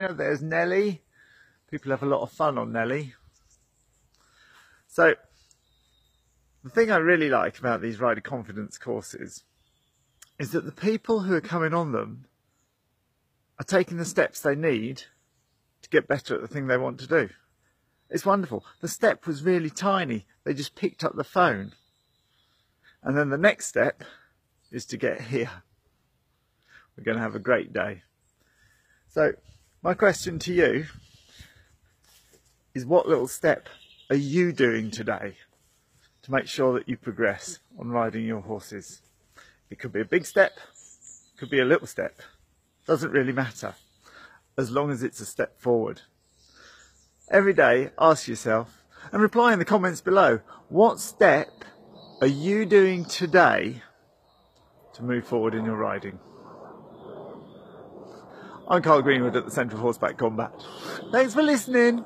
There's Nelly. People have a lot of fun on Nelly. So, the thing I really like about these rider confidence courses is that the people who are coming on them are taking the steps they need to get better at the thing they want to do. It's wonderful. The step was really tiny. They just picked up the phone. And then the next step is to get here. We're going to have a great day. So, my question to you is what little step are you doing today to make sure that you progress on riding your horses? It could be a big step, it could be a little step. Doesn't really matter as long as it's a step forward. Every day, ask yourself and reply in the comments below, what step are you doing today to move forward in your riding? I'm Carl Greenwood at the Centre of Horseback Combat. Thanks for listening.